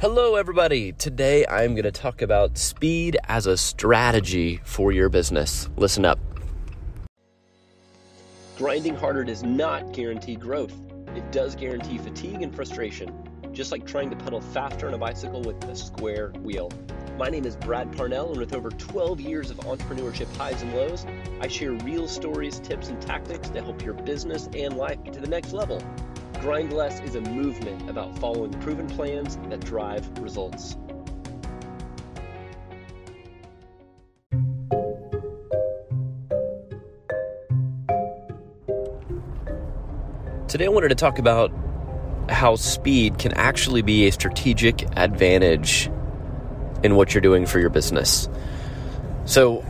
Hello, everybody. Today I'm going to talk about speed as a strategy for your business. Listen up. Grinding harder does not guarantee growth, it does guarantee fatigue and frustration, just like trying to pedal faster on a bicycle with a square wheel. My name is Brad Parnell, and with over 12 years of entrepreneurship highs and lows, I share real stories, tips, and tactics to help your business and life get to the next level. Grind Less is a movement about following proven plans that drive results. Today, I wanted to talk about how speed can actually be a strategic advantage in what you're doing for your business. So,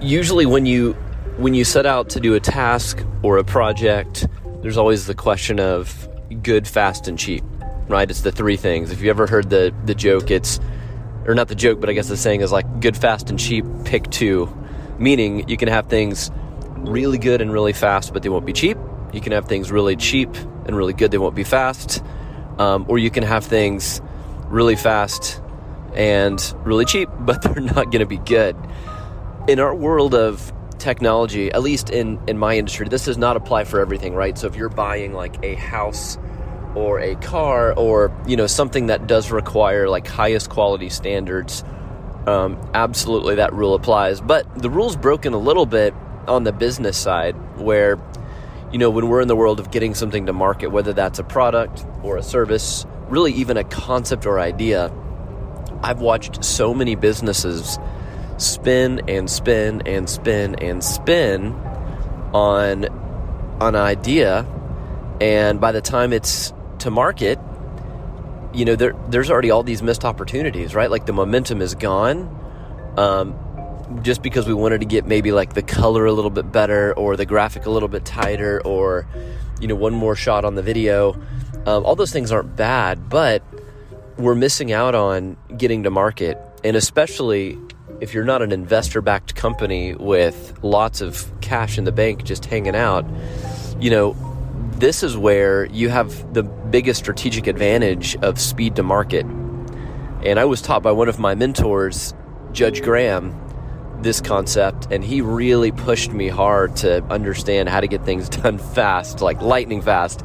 usually when you when you set out to do a task or a project, there's always the question of good, fast, and cheap, right? It's the three things. If you ever heard the the joke, it's or not the joke, but I guess the saying is like good, fast, and cheap. Pick two, meaning you can have things really good and really fast, but they won't be cheap. You can have things really cheap and really good, they won't be fast, um, or you can have things really fast and really cheap, but they're not going to be good. In our world of technology, at least in, in my industry, this does not apply for everything, right? So if you're buying like a house or a car or, you know, something that does require like highest quality standards, um, absolutely that rule applies. But the rule's broken a little bit on the business side where, you know, when we're in the world of getting something to market, whether that's a product or a service, really even a concept or idea, I've watched so many businesses spin and spin and spin and spin on an idea. And by the time it's to market you know there, there's already all these missed opportunities right? Like the momentum is gone um, just because we wanted to get maybe like the color a little bit better or the graphic a little bit tighter or you know one more shot on the video. Um, all those things aren't bad but we're missing out on getting to market. And especially if you're not an investor backed company with lots of cash in the bank just hanging out, you know, this is where you have the biggest strategic advantage of speed to market. And I was taught by one of my mentors, Judge Graham, this concept, and he really pushed me hard to understand how to get things done fast, like lightning fast.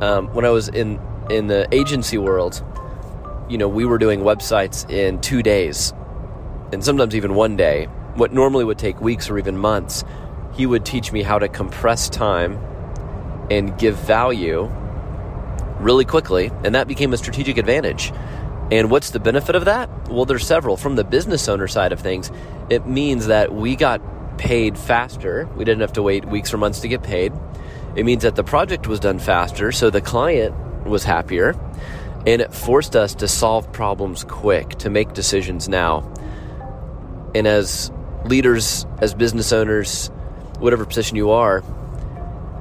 Um, when I was in in the agency world, you know, we were doing websites in two days and sometimes even one day, what normally would take weeks or even months, he would teach me how to compress time and give value really quickly, and that became a strategic advantage. And what's the benefit of that? Well, there's several. From the business owner side of things, it means that we got paid faster. We didn't have to wait weeks or months to get paid. It means that the project was done faster, so the client was happier. And it forced us to solve problems quick, to make decisions now. And as leaders, as business owners, whatever position you are,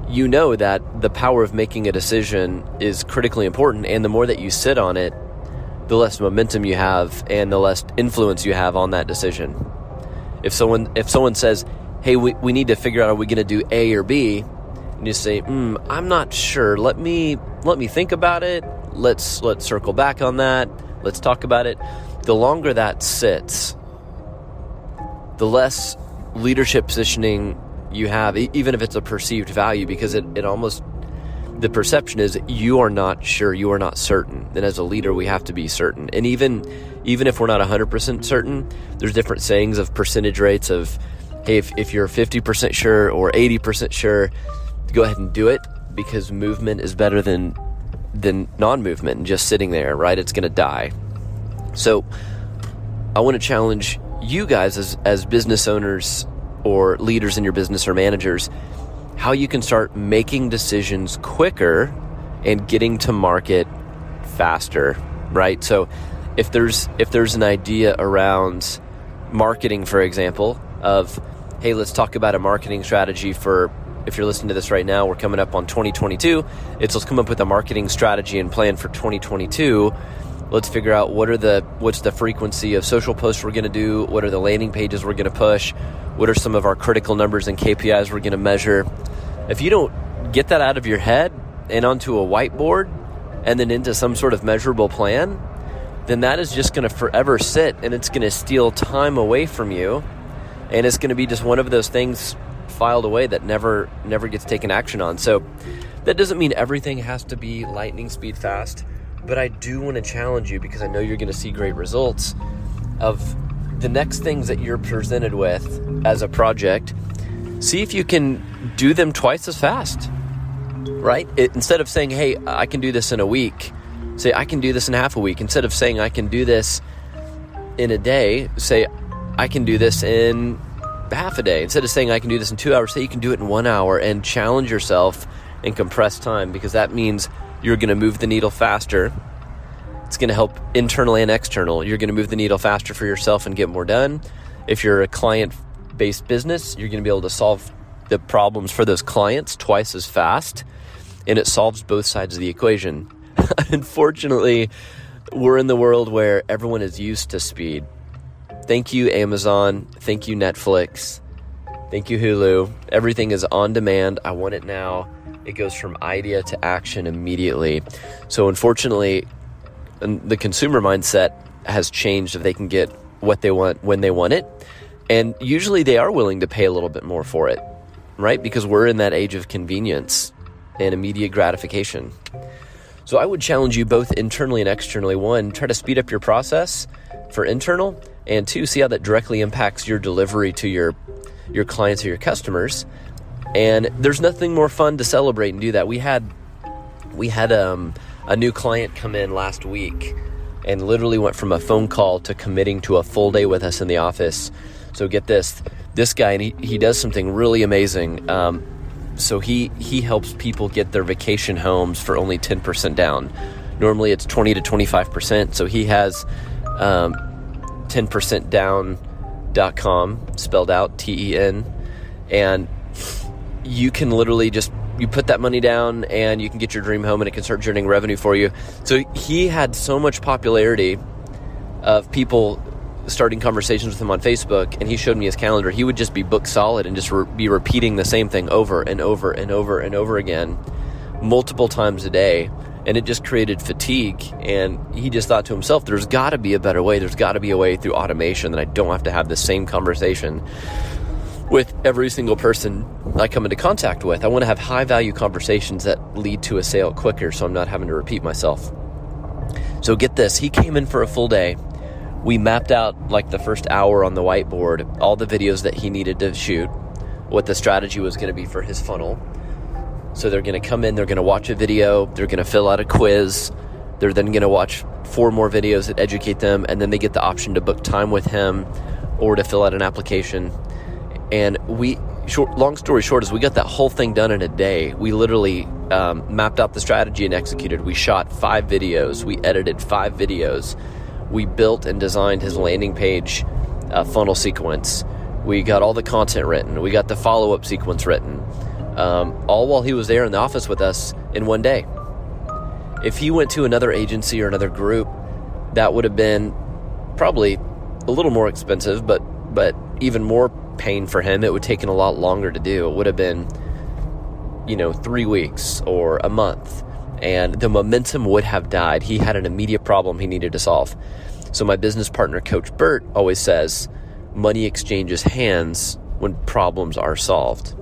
you know that the power of making a decision is critically important. And the more that you sit on it, the less momentum you have and the less influence you have on that decision. If someone if someone says, "Hey, we, we need to figure out are we going to do A or B," and you say, mm, "I'm not sure. Let me let me think about it. Let's let's circle back on that. Let's talk about it." The longer that sits, the less leadership positioning you have, even if it's a perceived value, because it, it almost, the perception is you are not sure, you are not certain. And as a leader, we have to be certain. And even, even if we're not 100% certain, there's different sayings of percentage rates of, hey, if, if you're 50% sure or 80% sure, go ahead and do it because movement is better than, than non-movement and just sitting there, right? It's going to die. So I want to challenge you guys as, as business owners or leaders in your business or managers, how you can start making decisions quicker and getting to market faster, right? So if there's if there's an idea around marketing, for example, of hey, let's talk about a marketing strategy for if you're listening to this right now, we're coming up on 2022. It's let's come up with a marketing strategy and plan for 2022 let's figure out what are the what's the frequency of social posts we're going to do what are the landing pages we're going to push what are some of our critical numbers and kpis we're going to measure if you don't get that out of your head and onto a whiteboard and then into some sort of measurable plan then that is just going to forever sit and it's going to steal time away from you. And it's going to be just one of those things filed away that never never gets taken action on. So that doesn't mean everything has to be lightning speed fast, but I do want to challenge you because I know you're going to see great results of the next things that you're presented with as a project. See if you can do them twice as fast. Right? It, instead of saying, "Hey, I can do this in a week." Say, "I can do this in half a week." Instead of saying, "I can do this in a day," say, "I can do this in half a day. Instead of saying I can do this in two hours, say you can do it in one hour and challenge yourself and compress time because that means you're going to move the needle faster. It's going to help internal and external. You're going to move the needle faster for yourself and get more done. If you're a client based business, you're going to be able to solve the problems for those clients twice as fast. And it solves both sides of the equation. Unfortunately, we're in the world where everyone is used to speed. Thank you, Amazon. Thank you, Netflix. Thank you, Hulu. Everything is on demand. I want it now. It goes from idea to action immediately. So, unfortunately, the consumer mindset has changed if they can get what they want when they want it. And usually they are willing to pay a little bit more for it, right? Because we're in that age of convenience and immediate gratification. So, I would challenge you both internally and externally. One, try to speed up your process for internal and two, see how that directly impacts your delivery to your your clients or your customers. And there's nothing more fun to celebrate and do that. We had we had um, a new client come in last week and literally went from a phone call to committing to a full day with us in the office. So get this, this guy and he, he does something really amazing. Um, so he he helps people get their vacation homes for only 10% down. Normally it's 20 to 25%. So he has um, 10percentdown.com, spelled out T E N. And you can literally just you put that money down and you can get your dream home and it can start generating revenue for you. So he had so much popularity of people starting conversations with him on Facebook and he showed me his calendar. He would just be booked solid and just re- be repeating the same thing over and over and over and over again multiple times a day and it just created fatigue. And he just thought to himself, there's got to be a better way. There's got to be a way through automation that I don't have to have the same conversation with every single person I come into contact with. I want to have high value conversations that lead to a sale quicker so I'm not having to repeat myself. So get this, he came in for a full day. We mapped out like the first hour on the whiteboard, all the videos that he needed to shoot, what the strategy was going to be for his funnel so they're going to come in, they're going to watch a video, they're going to fill out a quiz, they're then going to watch four more videos that educate them, and then they get the option to book time with him or to fill out an application. And we, short, long story short, is we got that whole thing done in a day. We literally um, mapped out the strategy and executed. We shot five videos, we edited five videos, we built and designed his landing page uh, funnel sequence. We got all the content written. We got the follow up sequence written um, all while he was there in the office with us in one day. If he went to another agency or another group, that would have been probably a little more expensive, but but even more pain for him. It would have taken a lot longer to do. It would have been, you know, three weeks or a month, and the momentum would have died. He had an immediate problem he needed to solve. So my business partner, Coach Burt, always says, money exchanges hands when problems are solved.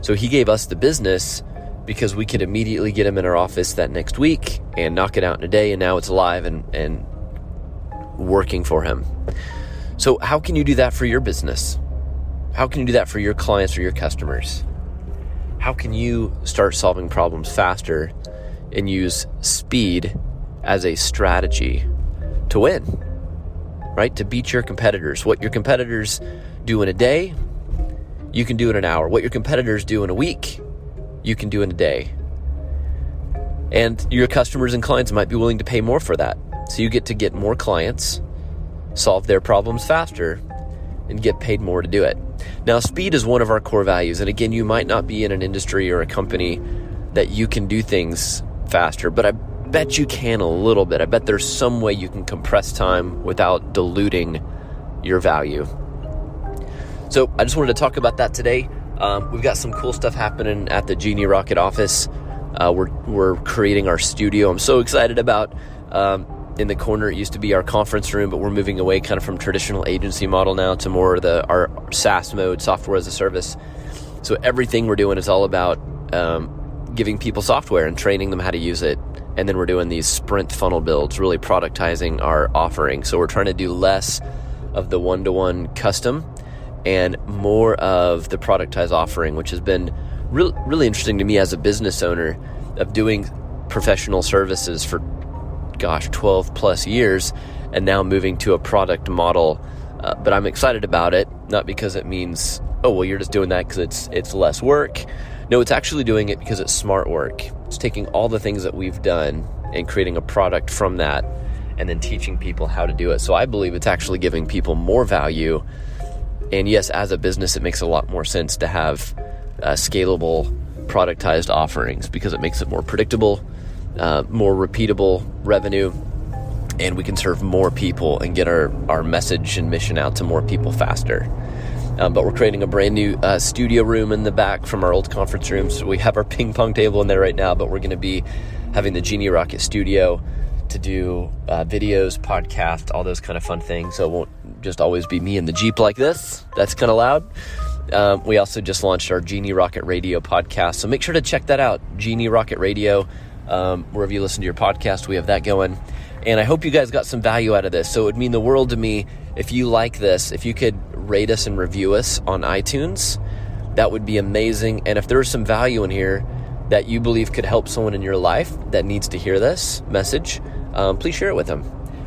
So he gave us the business because we could immediately get him in our office that next week and knock it out in a day, and now it's live and, and working for him. So, how can you do that for your business? How can you do that for your clients or your customers? How can you start solving problems faster and use speed as a strategy to win? Right? To beat your competitors. What your competitors do in a day, you can do in an hour. What your competitors do in a week, you can do in a day. And your customers and clients might be willing to pay more for that. So you get to get more clients, solve their problems faster, and get paid more to do it. Now, speed is one of our core values. And again, you might not be in an industry or a company that you can do things faster, but I bet you can a little bit. I bet there's some way you can compress time without diluting your value. So I just wanted to talk about that today. Um, we've got some cool stuff happening at the Genie Rocket office. Uh, we're we're creating our studio. I'm so excited about um, in the corner. It used to be our conference room, but we're moving away kind of from traditional agency model now to more the our SaaS mode, software as a service. So everything we're doing is all about um, giving people software and training them how to use it. And then we're doing these sprint funnel builds, really productizing our offering. So we're trying to do less of the one to one custom and more of the productized offering, which has been re- really interesting to me as a business owner of doing professional services for gosh 12 plus years and now moving to a product model. Uh, but i'm excited about it not because it means oh well you're just doing that because it's it's less work. No it's actually doing it because it's smart work. It's taking all the things that we've done and creating a product from that and then teaching people how to do it. So i believe it's actually giving people more value. And yes as a business it makes a lot more sense to have uh, scalable productized offerings because it makes it more predictable uh, more repeatable revenue, and we can serve more people and get our, our message and mission out to more people faster. Um, but we're creating a brand new uh, studio room in the back from our old conference room. So we have our ping pong table in there right now, but we're going to be having the Genie Rocket studio to do uh, videos, podcast, all those kind of fun things. So it won't just always be me in the Jeep like this. That's kind of loud. Um, we also just launched our Genie Rocket Radio podcast. So make sure to check that out. Genie Rocket Radio um, wherever you listen to your podcast. We have that going. And I hope you guys got some value out of this. So it would mean the world to me if you like this, if you could rate us and review us on iTunes. That would be amazing. And if there's some value in here that you believe could help someone in your life that needs to hear this message, um, please share it with them.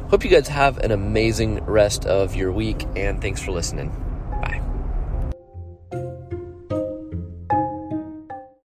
Hope you guys have an amazing rest of your week, and thanks for listening.